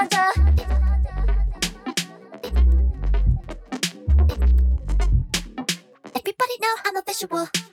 Everybody know I'm official.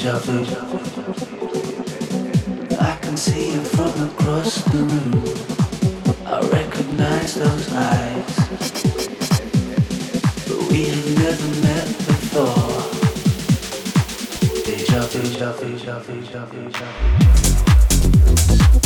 Deja vu. I can see you from across the room. I recognize those eyes. But we have never met before. Deja vu, deja vu, deja vu, deja vu, deja vu.